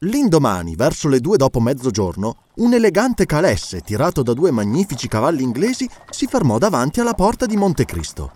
L'indomani, verso le due dopo mezzogiorno, un elegante calesse tirato da due magnifici cavalli inglesi si fermò davanti alla porta di Montecristo.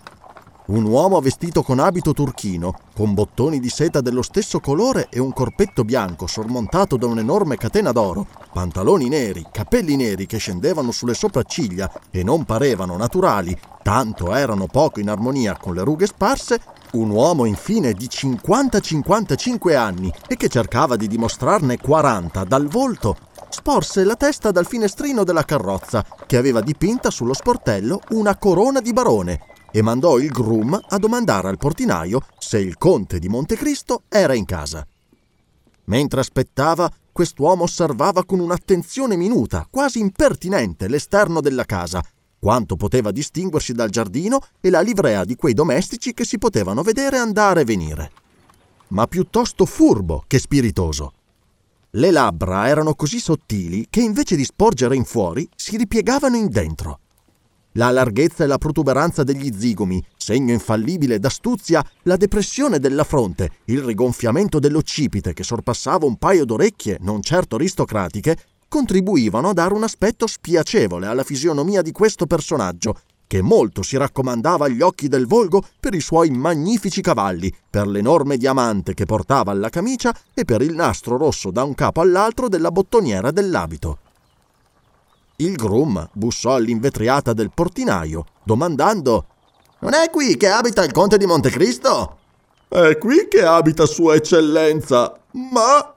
Un uomo vestito con abito turchino, con bottoni di seta dello stesso colore e un corpetto bianco sormontato da un'enorme catena d'oro, pantaloni neri, capelli neri che scendevano sulle sopracciglia e non parevano naturali, tanto erano poco in armonia con le rughe sparse, un uomo infine di 50-55 anni e che cercava di dimostrarne 40 dal volto, sporse la testa dal finestrino della carrozza, che aveva dipinta sullo sportello una corona di barone, e mandò il groom a domandare al portinaio se il conte di Montecristo era in casa. Mentre aspettava, quest'uomo osservava con un'attenzione minuta, quasi impertinente, l'esterno della casa, quanto poteva distinguersi dal giardino e la livrea di quei domestici che si potevano vedere andare e venire. Ma piuttosto furbo che spiritoso. Le labbra erano così sottili che invece di sporgere in fuori si ripiegavano in dentro. La larghezza e la protuberanza degli zigomi, segno infallibile d'astuzia, la depressione della fronte, il rigonfiamento dell'occipite che sorpassava un paio d'orecchie non certo aristocratiche, contribuivano a dare un aspetto spiacevole alla fisionomia di questo personaggio, che molto si raccomandava agli occhi del volgo per i suoi magnifici cavalli, per l'enorme diamante che portava alla camicia e per il nastro rosso da un capo all'altro della bottoniera dell'abito. Il groom bussò all'invetriata del portinaio, domandando Non è qui che abita il conte di Montecristo? È qui che abita Sua Eccellenza, ma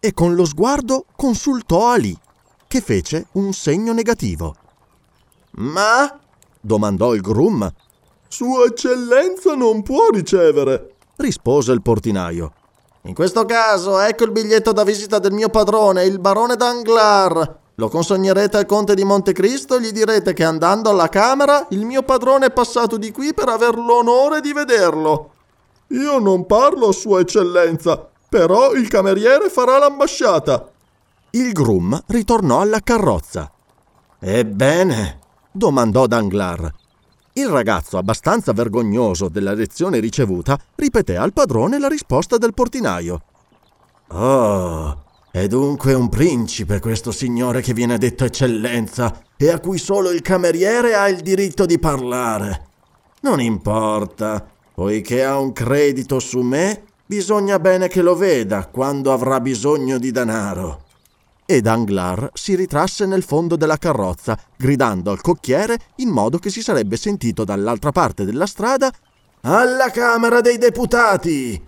e con lo sguardo consultò Ali, che fece un segno negativo. Ma? domandò il groom. Sua eccellenza non può ricevere, rispose il portinaio. In questo caso, ecco il biglietto da visita del mio padrone, il barone Danglar. Lo consegnerete al conte di Montecristo e gli direte che andando alla camera il mio padrone è passato di qui per aver l'onore di vederlo. Io non parlo, Sua Eccellenza, però il cameriere farà l'ambasciata. Il groom ritornò alla carrozza. Ebbene? domandò Danglar. Il ragazzo, abbastanza vergognoso della lezione ricevuta, ripeté al padrone la risposta del portinaio. Oh, è dunque un principe questo signore che viene detto eccellenza e a cui solo il cameriere ha il diritto di parlare. Non importa, poiché ha un credito su me, Bisogna bene che lo veda quando avrà bisogno di denaro. E Danglars si ritrasse nel fondo della carrozza, gridando al cocchiere in modo che si sarebbe sentito dall'altra parte della strada Alla Camera dei Deputati!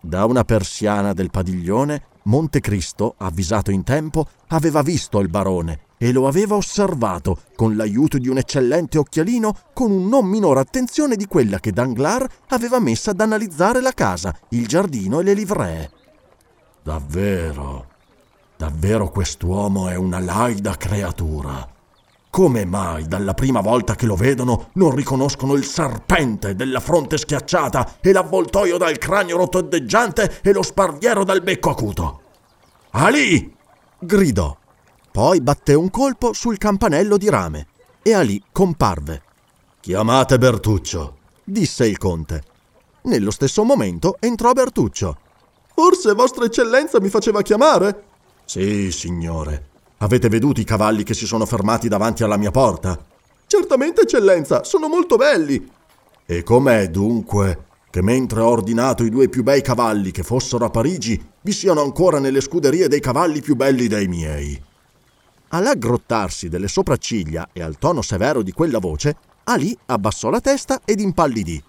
Da una persiana del padiglione, Montecristo, avvisato in tempo, aveva visto il barone e lo aveva osservato con l'aiuto di un eccellente occhialino con un non minore attenzione di quella che Danglars aveva messa ad analizzare la casa, il giardino e le livree. Davvero, davvero quest'uomo è una laida creatura. Come mai dalla prima volta che lo vedono non riconoscono il serpente della fronte schiacciata e l'avvoltoio dal cranio rotondeggiante e lo sparviero dal becco acuto? Ali! gridò. Poi batté un colpo sul campanello di rame e Ali comparve. Chiamate Bertuccio, disse il conte. Nello stesso momento entrò Bertuccio. Forse Vostra Eccellenza mi faceva chiamare? Sì, signore. Avete veduto i cavalli che si sono fermati davanti alla mia porta? Certamente, Eccellenza, sono molto belli. E com'è dunque che mentre ho ordinato i due più bei cavalli che fossero a Parigi, vi siano ancora nelle scuderie dei cavalli più belli dei miei? All'aggrottarsi delle sopracciglia e al tono severo di quella voce, Ali abbassò la testa ed impallidì.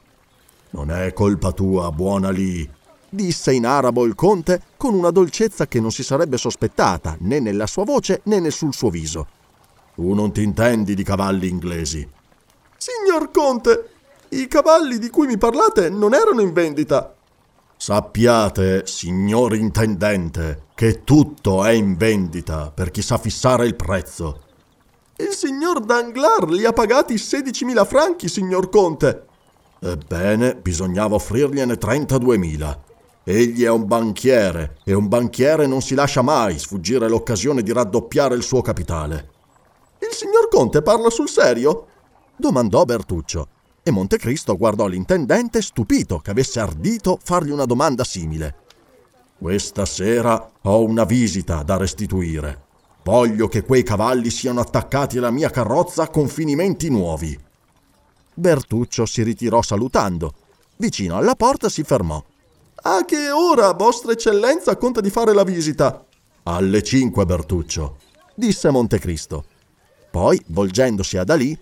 Non è colpa tua, buon Ali, disse in arabo il conte con una dolcezza che non si sarebbe sospettata né nella sua voce né sul suo viso. Tu non ti intendi di cavalli inglesi. Signor conte, i cavalli di cui mi parlate non erano in vendita. Sappiate, signor intendente, che tutto è in vendita per chi sa fissare il prezzo. Il signor Danglars li ha pagati 16.000 franchi, signor conte. Ebbene, bisognava offrirgliene 32.000. Egli è un banchiere e un banchiere non si lascia mai sfuggire l'occasione di raddoppiare il suo capitale. Il signor Conte parla sul serio? domandò Bertuccio e Montecristo guardò l'intendente stupito che avesse ardito fargli una domanda simile. Questa sera ho una visita da restituire. Voglio che quei cavalli siano attaccati alla mia carrozza con finimenti nuovi. Bertuccio si ritirò salutando. Vicino alla porta si fermò. A che ora Vostra Eccellenza conta di fare la visita? Alle cinque, Bertuccio, disse Montecristo. Poi, volgendosi ad Ali,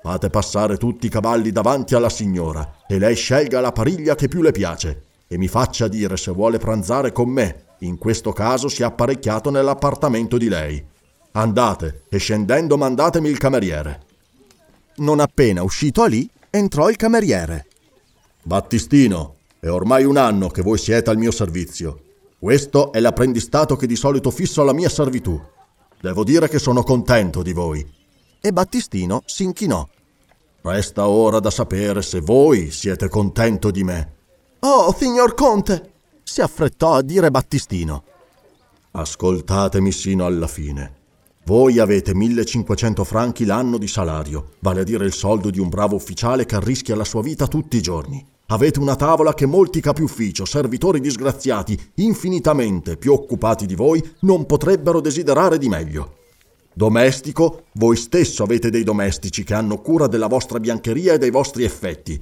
fate passare tutti i cavalli davanti alla signora e lei scelga la pariglia che più le piace e mi faccia dire se vuole pranzare con me. In questo caso si è apparecchiato nell'appartamento di lei. Andate e scendendo mandatemi il cameriere. Non appena uscito lì, entrò il cameriere. Battistino, è ormai un anno che voi siete al mio servizio. Questo è l'apprendistato che di solito fisso alla mia servitù. Devo dire che sono contento di voi. E Battistino si inchinò. Resta ora da sapere se voi siete contento di me. Oh, signor Conte! si affrettò a dire Battistino. Ascoltatemi sino alla fine. Voi avete 1500 franchi l'anno di salario, vale a dire il soldo di un bravo ufficiale che arrischia la sua vita tutti i giorni. Avete una tavola che molti capi ufficio, servitori disgraziati, infinitamente più occupati di voi, non potrebbero desiderare di meglio. Domestico, voi stesso avete dei domestici che hanno cura della vostra biancheria e dei vostri effetti.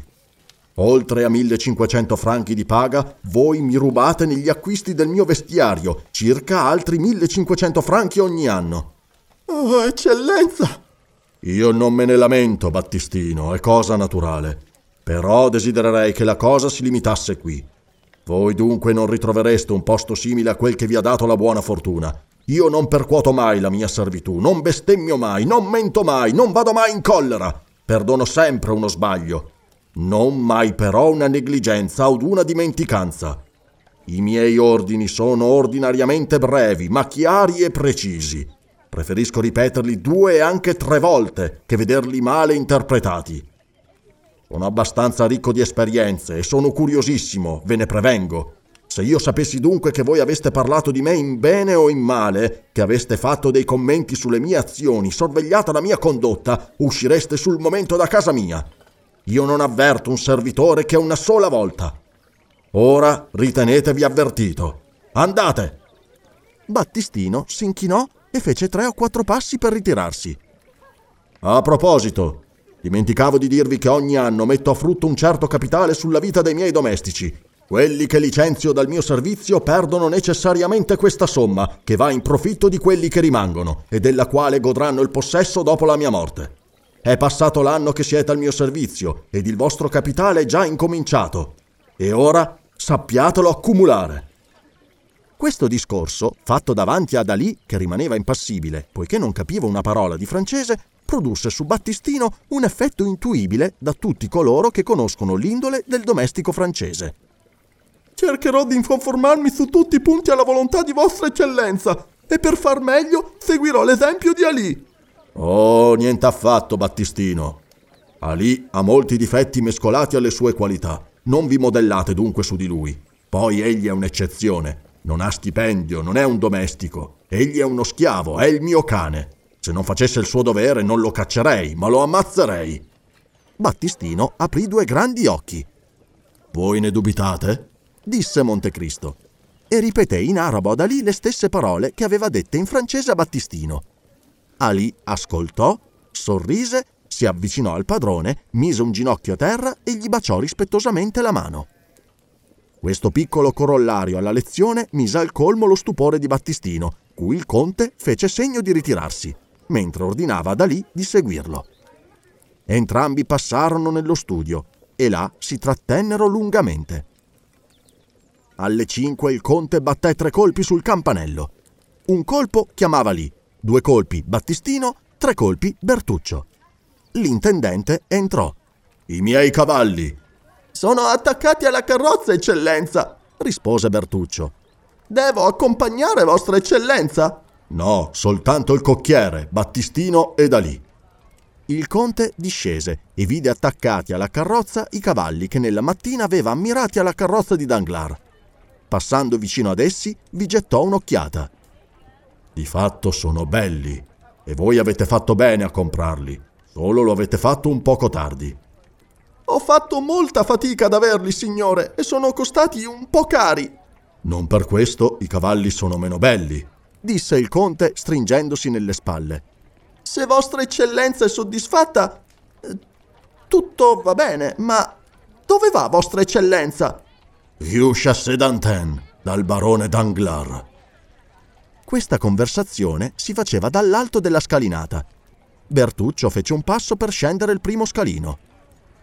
Oltre a 1500 franchi di paga, voi mi rubate negli acquisti del mio vestiario circa altri 1500 franchi ogni anno. Oh, eccellenza! Io non me ne lamento, Battistino, è cosa naturale. Però desidererei che la cosa si limitasse qui. Voi dunque non ritrovereste un posto simile a quel che vi ha dato la buona fortuna. Io non percuoto mai la mia servitù, non bestemmio mai, non mento mai, non vado mai in collera. Perdono sempre uno sbaglio non mai però una negligenza o una dimenticanza. I miei ordini sono ordinariamente brevi, ma chiari e precisi. Preferisco ripeterli due e anche tre volte che vederli male interpretati. Sono abbastanza ricco di esperienze e sono curiosissimo, ve ne prevengo. Se io sapessi dunque che voi aveste parlato di me in bene o in male, che aveste fatto dei commenti sulle mie azioni, sorvegliata la mia condotta, uscireste sul momento da casa mia io non avverto un servitore che una sola volta. Ora ritenetevi avvertito. Andate! Battistino si inchinò e fece tre o quattro passi per ritirarsi. A proposito, dimenticavo di dirvi che ogni anno metto a frutto un certo capitale sulla vita dei miei domestici. Quelli che licenzio dal mio servizio perdono necessariamente questa somma, che va in profitto di quelli che rimangono e della quale godranno il possesso dopo la mia morte. È passato l'anno che siete al mio servizio ed il vostro capitale è già incominciato. E ora sappiatelo accumulare. Questo discorso, fatto davanti ad Ali, che rimaneva impassibile, poiché non capiva una parola di francese, produsse su Battistino un effetto intuibile da tutti coloro che conoscono l'indole del domestico francese. Cercherò di conformarmi su tutti i punti alla volontà di Vostra Eccellenza e per far meglio seguirò l'esempio di Ali. Oh, niente affatto, Battistino. Ali ha molti difetti mescolati alle sue qualità. Non vi modellate dunque su di lui. Poi egli è un'eccezione. Non ha stipendio, non è un domestico. Egli è uno schiavo, è il mio cane. Se non facesse il suo dovere non lo caccerei, ma lo ammazzerei. Battistino aprì due grandi occhi. Voi ne dubitate? disse Montecristo e ripeté in arabo ad Ali le stesse parole che aveva dette in francese a Battistino. Ali ascoltò, sorrise, si avvicinò al padrone, mise un ginocchio a terra e gli baciò rispettosamente la mano. Questo piccolo corollario alla lezione mise al colmo lo stupore di Battistino, cui il conte fece segno di ritirarsi, mentre ordinava ad Ali di seguirlo. Entrambi passarono nello studio e là si trattennero lungamente. Alle cinque il conte batté tre colpi sul campanello. Un colpo chiamava lì, due colpi Battistino, tre colpi Bertuccio. L'intendente entrò. I miei cavalli. Sono attaccati alla carrozza, eccellenza, rispose Bertuccio. Devo accompagnare vostra eccellenza? No, soltanto il cocchiere, Battistino e da lì. Il conte discese e vide attaccati alla carrozza i cavalli che nella mattina aveva ammirati alla carrozza di Danglars. Passando vicino ad essi, vi gettò un'occhiata. Di fatto sono belli, e voi avete fatto bene a comprarli, solo lo avete fatto un poco tardi. Ho fatto molta fatica ad averli, signore, e sono costati un po' cari. Non per questo i cavalli sono meno belli, disse il conte stringendosi nelle spalle. Se vostra eccellenza è soddisfatta, eh, tutto va bene, ma dove va vostra eccellenza? Hugh Chassedantin, dal barone Danglars. Questa conversazione si faceva dall'alto della scalinata. Bertuccio fece un passo per scendere il primo scalino.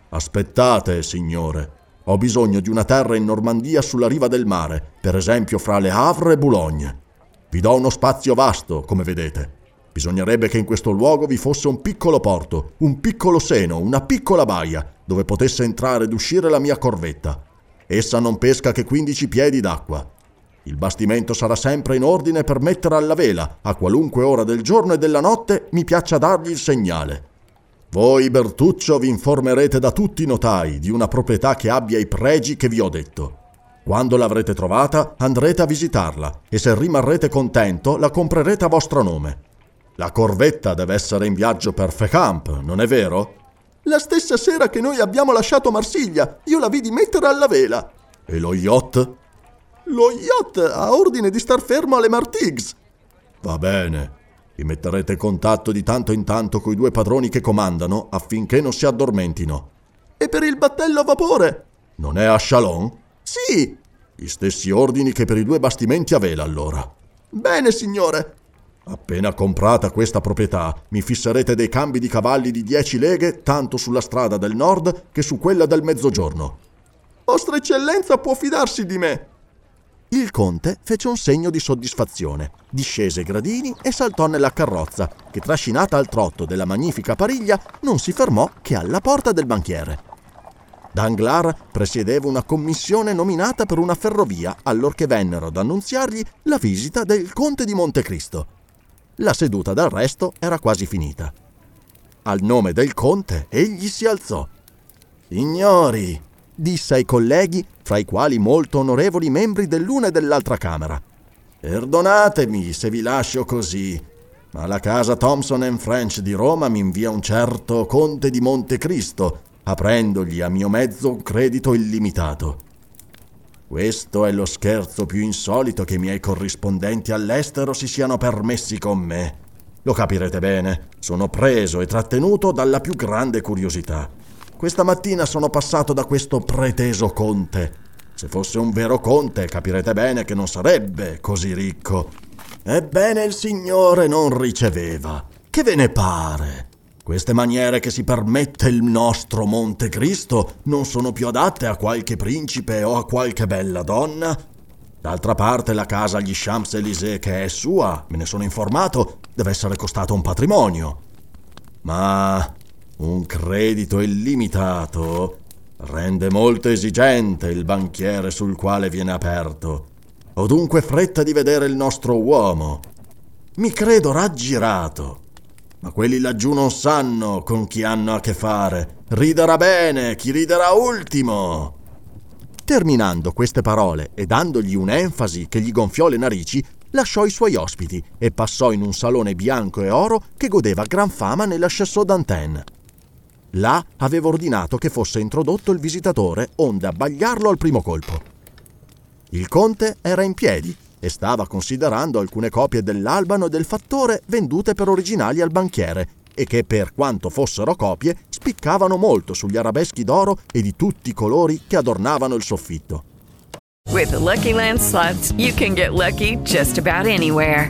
Aspettate, signore. Ho bisogno di una terra in Normandia sulla riva del mare, per esempio fra Le Havre e Boulogne. Vi do uno spazio vasto, come vedete. Bisognerebbe che in questo luogo vi fosse un piccolo porto, un piccolo seno, una piccola baia, dove potesse entrare ed uscire la mia corvetta. Essa non pesca che 15 piedi d'acqua. Il bastimento sarà sempre in ordine per mettere alla vela, a qualunque ora del giorno e della notte mi piaccia dargli il segnale. Voi, Bertuccio, vi informerete da tutti i notai di una proprietà che abbia i pregi che vi ho detto. Quando l'avrete trovata, andrete a visitarla e se rimarrete contento, la comprerete a vostro nome. La corvetta deve essere in viaggio per Fecamp, non è vero? La stessa sera che noi abbiamo lasciato Marsiglia, io la vidi mettere alla vela. E lo yacht? Lo yacht ha ordine di star fermo alle Martigues. Va bene. Vi metterete in contatto di tanto in tanto coi due padroni che comandano affinché non si addormentino. E per il battello a vapore? Non è a Chalon? Sì. Gli stessi ordini che per i due bastimenti a vela, allora. Bene, signore. Appena comprata questa proprietà, mi fisserete dei cambi di cavalli di 10 leghe tanto sulla strada del nord che su quella del mezzogiorno. Vostra eccellenza può fidarsi di me. Il conte fece un segno di soddisfazione, discese i gradini e saltò nella carrozza, che trascinata al trotto della magnifica pariglia non si fermò che alla porta del banchiere. Danglars presiedeva una commissione nominata per una ferrovia allorché vennero ad annunziargli la visita del conte di Montecristo. La seduta d'arresto era quasi finita. Al nome del conte egli si alzò. Signori, disse ai colleghi, fra i quali molto onorevoli membri dell'una e dell'altra Camera. Perdonatemi se vi lascio così, ma la casa Thomson French di Roma mi invia un certo conte di Montecristo, aprendogli a mio mezzo un credito illimitato. Questo è lo scherzo più insolito che i miei corrispondenti all'estero si siano permessi con me. Lo capirete bene, sono preso e trattenuto dalla più grande curiosità. Questa mattina sono passato da questo preteso conte. Se fosse un vero conte, capirete bene che non sarebbe così ricco. Ebbene, il signore non riceveva. Che ve ne pare? Queste maniere che si permette il nostro Montecristo non sono più adatte a qualche principe o a qualche bella donna? D'altra parte la casa agli Champs-Élysées che è sua, me ne sono informato, deve essere costata un patrimonio. Ma un credito illimitato rende molto esigente il banchiere sul quale viene aperto. Ho dunque fretta di vedere il nostro uomo. Mi credo raggirato. Ma quelli laggiù non sanno con chi hanno a che fare. Riderà bene chi riderà ultimo. Terminando queste parole e dandogli un'enfasi che gli gonfiò le narici, lasciò i suoi ospiti e passò in un salone bianco e oro che godeva gran fama nella Chasseau d'Antenne. Là aveva ordinato che fosse introdotto il visitatore onde abbagliarlo al primo colpo. Il conte era in piedi e stava considerando alcune copie dell'Albano e del Fattore vendute per originali al banchiere e che per quanto fossero copie spiccavano molto sugli arabeschi d'oro e di tutti i colori che adornavano il soffitto. With the Lucky Land slots, you can get lucky just about anywhere.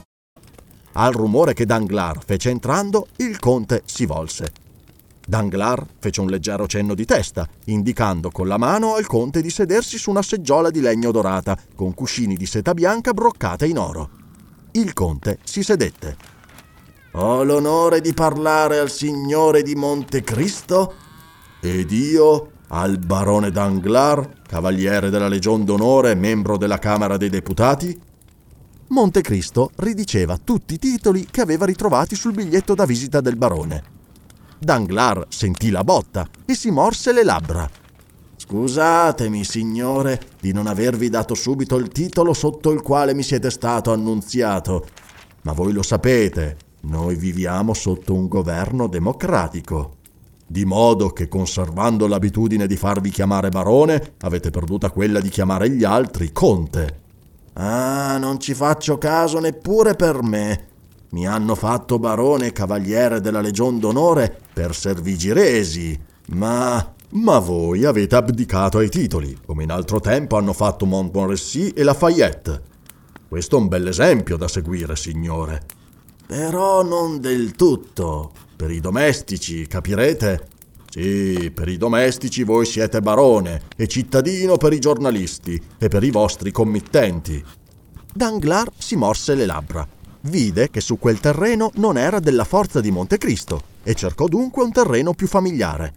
Al rumore che Danglars fece entrando, il conte si volse. Danglars fece un leggero cenno di testa, indicando con la mano al conte di sedersi su una seggiola di legno dorata, con cuscini di seta bianca broccata in oro. Il conte si sedette. Ho l'onore di parlare al signore di Montecristo? Ed io al barone Danglars, cavaliere della Legion d'Onore membro della Camera dei Deputati? Montecristo ridiceva tutti i titoli che aveva ritrovati sul biglietto da visita del barone. Danglars sentì la botta e si morse le labbra. Scusatemi, signore, di non avervi dato subito il titolo sotto il quale mi siete stato annunziato. Ma voi lo sapete, noi viviamo sotto un governo democratico. Di modo che conservando l'abitudine di farvi chiamare barone, avete perduta quella di chiamare gli altri conte. Ah, non ci faccio caso neppure per me. Mi hanno fatto barone e cavaliere della Legion d'Onore per servigi resi, ma... Ma voi avete abdicato ai titoli, come in altro tempo hanno fatto Montmorency e Lafayette. Questo è un bel esempio da seguire, signore. Però non del tutto. Per i domestici, capirete? Sì, per i domestici voi siete barone e cittadino per i giornalisti e per i vostri committenti. Danglars si morse le labbra. Vide che su quel terreno non era della forza di Montecristo e cercò dunque un terreno più familiare.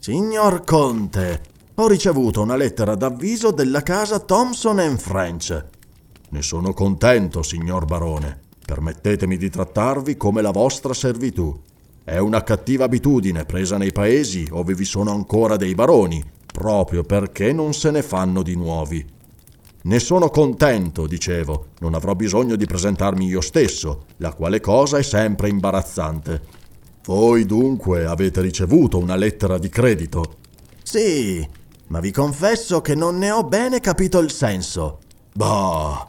Signor Conte, ho ricevuto una lettera d'avviso della casa Thomson French. Ne sono contento, signor barone. Permettetemi di trattarvi come la vostra servitù. È una cattiva abitudine presa nei paesi dove vi sono ancora dei baroni, proprio perché non se ne fanno di nuovi. Ne sono contento, dicevo, non avrò bisogno di presentarmi io stesso, la quale cosa è sempre imbarazzante. Voi dunque avete ricevuto una lettera di credito? Sì, ma vi confesso che non ne ho bene capito il senso. Bah!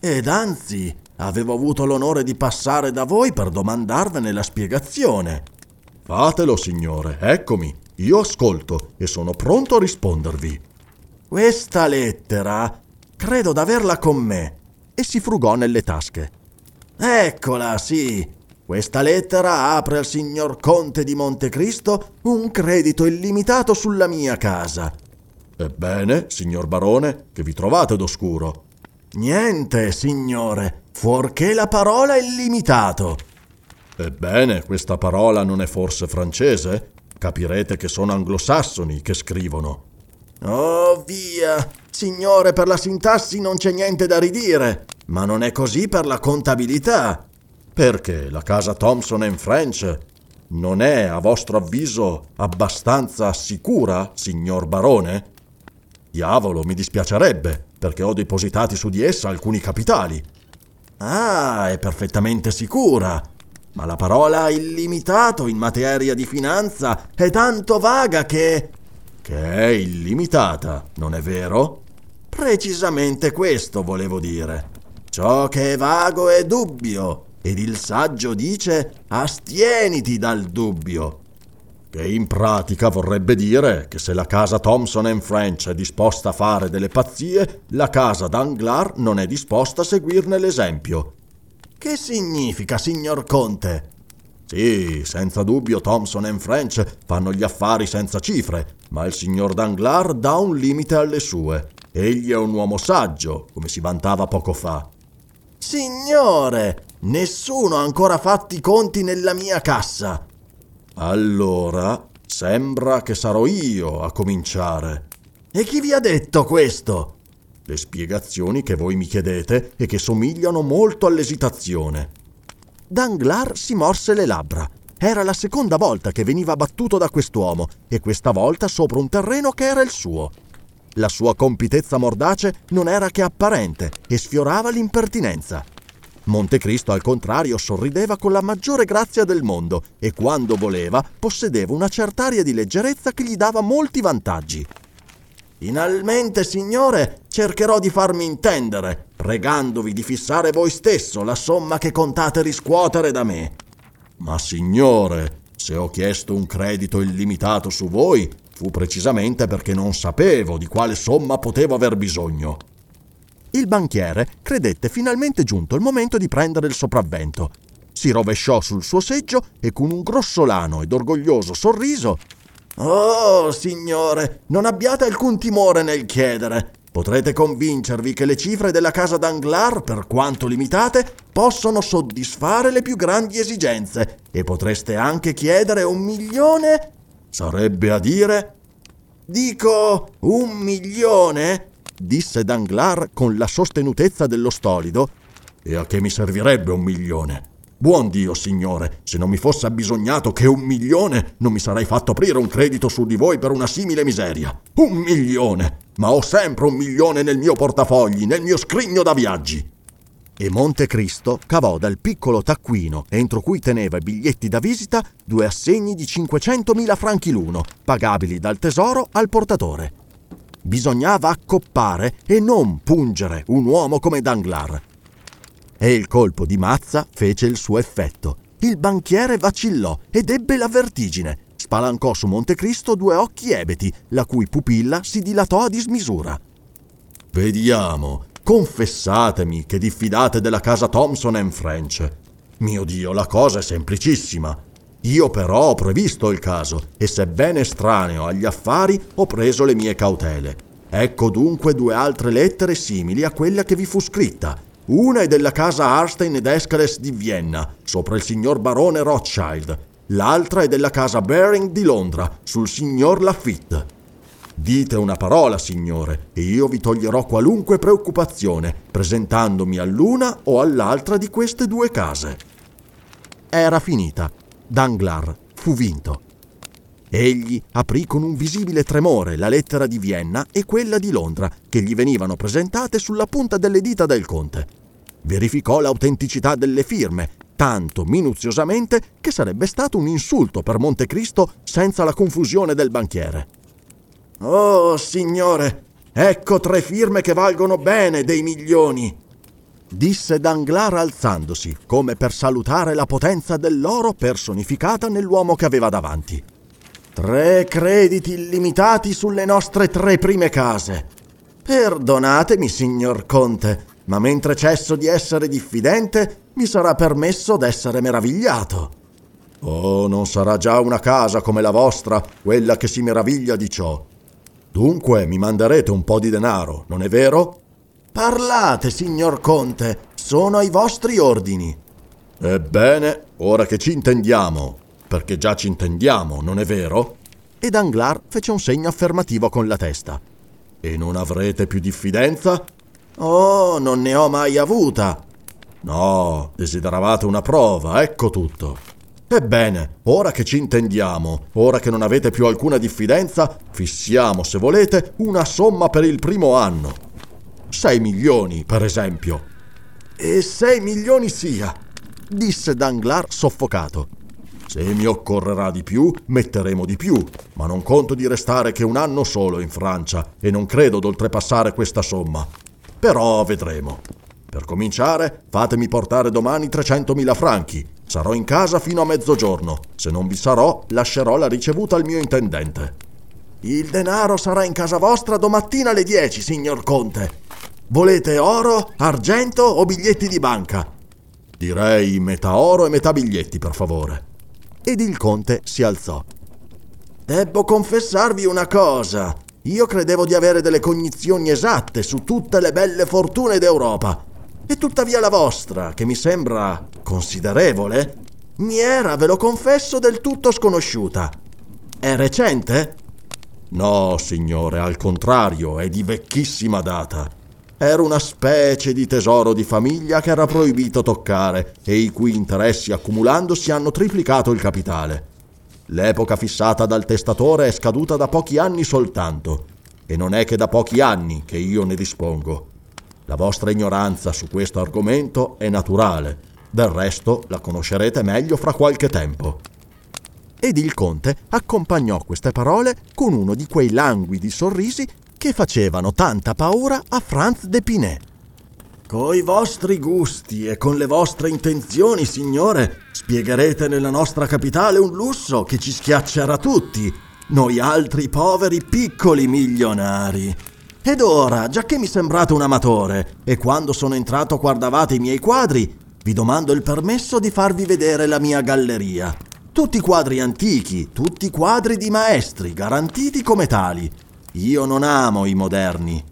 Ed anzi, Avevo avuto l'onore di passare da voi per domandarvene la spiegazione. Fatelo, signore, eccomi. Io ascolto e sono pronto a rispondervi. Questa lettera credo d'averla con me. E si frugò nelle tasche. Eccola, sì. Questa lettera apre al signor Conte di Montecristo un credito illimitato sulla mia casa. Ebbene, signor barone, che vi trovate d'oscuro? Niente, signore, fuorché la parola illimitato. Ebbene, questa parola non è forse francese? Capirete che sono anglosassoni che scrivono. Oh, via! Signore, per la sintassi non c'è niente da ridire, ma non è così per la contabilità. Perché la casa Thompson French non è, a vostro avviso, abbastanza sicura, signor barone? Diavolo, mi dispiacerebbe perché ho depositati su di essa alcuni capitali. Ah, è perfettamente sicura. Ma la parola illimitato in materia di finanza è tanto vaga che... Che è illimitata, non è vero? Precisamente questo volevo dire. Ciò che è vago è dubbio, ed il saggio dice astieniti dal dubbio. Che in pratica vorrebbe dire che se la casa Thomson French è disposta a fare delle pazzie, la casa Danglars non è disposta a seguirne l'esempio. Che significa, signor Conte? Sì, senza dubbio Thomson French fanno gli affari senza cifre, ma il signor Danglars dà un limite alle sue. Egli è un uomo saggio, come si vantava poco fa. Signore, nessuno ha ancora fatto i conti nella mia cassa. Allora, sembra che sarò io a cominciare. E chi vi ha detto questo? Le spiegazioni che voi mi chiedete e che somigliano molto all'esitazione. Danglars si morse le labbra. Era la seconda volta che veniva battuto da quest'uomo e questa volta sopra un terreno che era il suo. La sua compitezza mordace non era che apparente e sfiorava l'impertinenza. Montecristo, al contrario, sorrideva con la maggiore grazia del mondo e quando voleva possedeva una certa aria di leggerezza che gli dava molti vantaggi. Finalmente, signore, cercherò di farmi intendere, pregandovi di fissare voi stesso la somma che contate riscuotere da me. Ma signore, se ho chiesto un credito illimitato su voi, fu precisamente perché non sapevo di quale somma potevo aver bisogno. Il banchiere credette finalmente giunto il momento di prendere il sopravvento. Si rovesciò sul suo seggio e con un grossolano ed orgoglioso sorriso Oh, signore, non abbiate alcun timore nel chiedere. Potrete convincervi che le cifre della casa d'Anglar, per quanto limitate, possono soddisfare le più grandi esigenze e potreste anche chiedere un milione? Sarebbe a dire? Dico un milione? Disse Danglars con la sostenutezza dello stolido. E a che mi servirebbe un milione? Buon Dio, signore, se non mi fosse abbisognato che un milione, non mi sarei fatto aprire un credito su di voi per una simile miseria. Un milione! Ma ho sempre un milione nel mio portafogli, nel mio scrigno da viaggi. E Montecristo cavò dal piccolo taccuino, entro cui teneva i biglietti da visita, due assegni di 500.000 franchi l'uno, pagabili dal tesoro al portatore. Bisognava accoppare e non pungere un uomo come Danglars e il colpo di mazza fece il suo effetto. Il banchiere vacillò ed ebbe la vertigine. Spalancò su Montecristo due occhi ebeti, la cui pupilla si dilatò a dismisura. Vediamo, confessatemi che diffidate della casa Thomson French. Mio Dio, la cosa è semplicissima. Io però ho previsto il caso e sebbene estraneo agli affari ho preso le mie cautele. Ecco dunque due altre lettere simili a quella che vi fu scritta una è della casa Arstein ed Escales di Vienna, sopra il signor barone Rothschild. L'altra è della casa Baring di Londra, sul signor Lafitte. Dite una parola, signore, e io vi toglierò qualunque preoccupazione, presentandomi all'una o all'altra di queste due case. Era finita. Danglars fu vinto. Egli aprì con un visibile tremore la lettera di Vienna e quella di Londra, che gli venivano presentate sulla punta delle dita del conte. Verificò l'autenticità delle firme, tanto minuziosamente che sarebbe stato un insulto per Montecristo senza la confusione del banchiere. Oh, signore, ecco tre firme che valgono bene dei milioni, disse Danglars alzandosi, come per salutare la potenza dell'oro personificata nell'uomo che aveva davanti. Tre crediti illimitati sulle nostre tre prime case. Perdonatemi, signor Conte, ma mentre cesso di essere diffidente, mi sarà permesso d'essere meravigliato. Oh, non sarà già una casa come la vostra, quella che si meraviglia di ciò. Dunque mi manderete un po' di denaro, non è vero? Parlate, signor Conte, sono ai vostri ordini. Ebbene, ora che ci intendiamo, perché già ci intendiamo, non è vero? E Danglars fece un segno affermativo con la testa. E non avrete più diffidenza? Oh, non ne ho mai avuta. No, desideravate una prova, ecco tutto. Ebbene, ora che ci intendiamo, ora che non avete più alcuna diffidenza, fissiamo, se volete, una somma per il primo anno. Sei milioni, per esempio. E sei milioni sia, disse Danglars soffocato. Se mi occorrerà di più, metteremo di più, ma non conto di restare che un anno solo in Francia e non credo d'oltrepassare questa somma. Però vedremo. Per cominciare, fatemi portare domani 300.000 franchi. Sarò in casa fino a mezzogiorno. Se non vi sarò, lascerò la ricevuta al mio intendente. Il denaro sarà in casa vostra domattina alle 10, signor Conte. Volete oro, argento o biglietti di banca? Direi metà oro e metà biglietti, per favore ed il conte si alzò. Debbo confessarvi una cosa. Io credevo di avere delle cognizioni esatte su tutte le belle fortune d'Europa. E tuttavia la vostra, che mi sembra considerevole, mi era, ve lo confesso, del tutto sconosciuta. È recente? No, signore, al contrario, è di vecchissima data. Era una specie di tesoro di famiglia che era proibito toccare e i cui interessi accumulandosi hanno triplicato il capitale. L'epoca fissata dal testatore è scaduta da pochi anni soltanto, e non è che da pochi anni che io ne dispongo. La vostra ignoranza su questo argomento è naturale, del resto la conoscerete meglio fra qualche tempo. Ed il conte accompagnò queste parole con uno di quei languidi sorrisi che facevano tanta paura a Franz de Pinet. Coi vostri gusti e con le vostre intenzioni, signore, spiegherete nella nostra capitale un lusso che ci schiaccerà tutti, noi altri poveri piccoli milionari. Ed ora, già che mi sembrate un amatore, e quando sono entrato guardavate i miei quadri, vi domando il permesso di farvi vedere la mia galleria. Tutti quadri antichi, tutti quadri di maestri, garantiti come tali. Io non amo i moderni.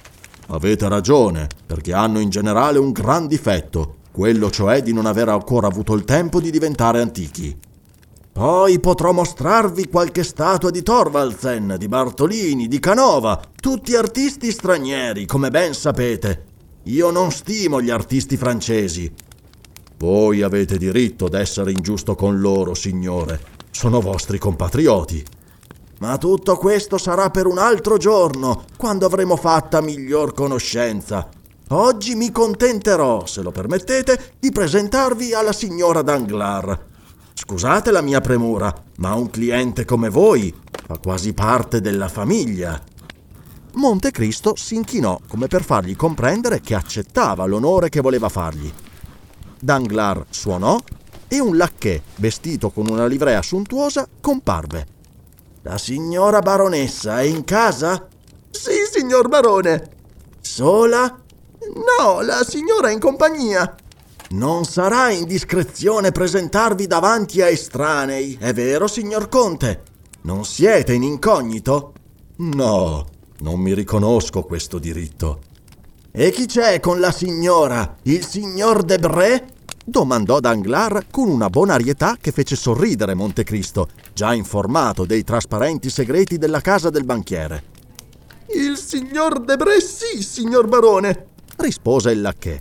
Avete ragione, perché hanno in generale un gran difetto, quello cioè di non aver ancora avuto il tempo di diventare antichi. Poi potrò mostrarvi qualche statua di Thorvaldsen, di Bartolini, di Canova, tutti artisti stranieri, come ben sapete. Io non stimo gli artisti francesi. Voi avete diritto d'essere ingiusto con loro, signore. Sono vostri compatrioti. Ma tutto questo sarà per un altro giorno, quando avremo fatta miglior conoscenza. Oggi mi contenterò, se lo permettete, di presentarvi alla signora Danglars. Scusate la mia premura, ma un cliente come voi fa quasi parte della famiglia. Montecristo si inchinò come per fargli comprendere che accettava l'onore che voleva fargli. Danglars suonò e un lacchè, vestito con una livrea sontuosa, comparve. La signora baronessa è in casa? Sì, signor barone. Sola? No, la signora è in compagnia. Non sarà indiscrezione presentarvi davanti a estranei, è vero, signor Conte? Non siete in incognito? No, non mi riconosco questo diritto. E chi c'è con la signora? Il signor Debré? Domandò Danglars con una bonarietà che fece sorridere Montecristo, già informato dei trasparenti segreti della casa del banchiere. Il signor Debré sì, signor barone, rispose il lacchè.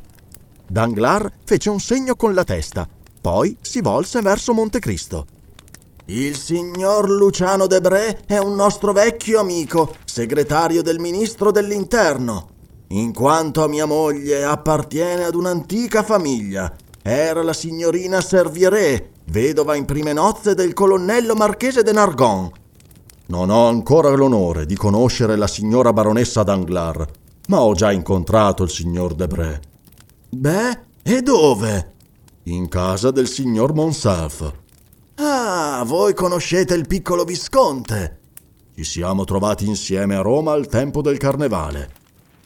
Danglars fece un segno con la testa, poi si volse verso Montecristo. Il signor Luciano Debré è un nostro vecchio amico, segretario del ministro dell'interno. In quanto a mia moglie appartiene ad un'antica famiglia, era la signorina Servieré, vedova in prime nozze del colonnello marchese de Nargon. Non ho ancora l'onore di conoscere la signora baronessa Danglars, ma ho già incontrato il signor Debré. Beh, e dove? In casa del signor Monsaf. Ah, voi conoscete il piccolo visconte. Ci siamo trovati insieme a Roma al tempo del carnevale.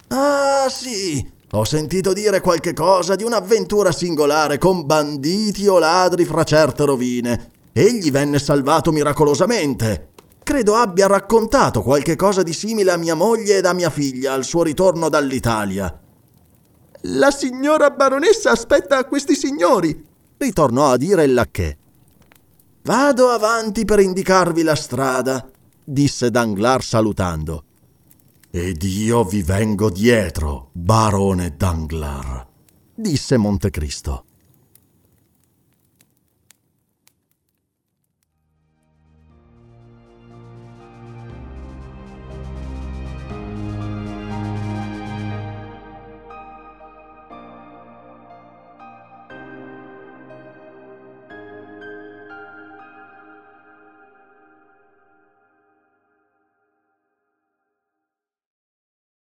Ah, sì, ho sentito dire qualche cosa di un'avventura singolare con banditi o ladri fra certe rovine. Egli venne salvato miracolosamente. Credo abbia raccontato qualche cosa di simile a mia moglie ed a mia figlia al suo ritorno dall'Italia. La signora baronessa aspetta questi signori, ritornò a dire il lacchè. Vado avanti per indicarvi la strada, disse Danglars salutando. Ed io vi vengo dietro, barone Danglars, disse Montecristo.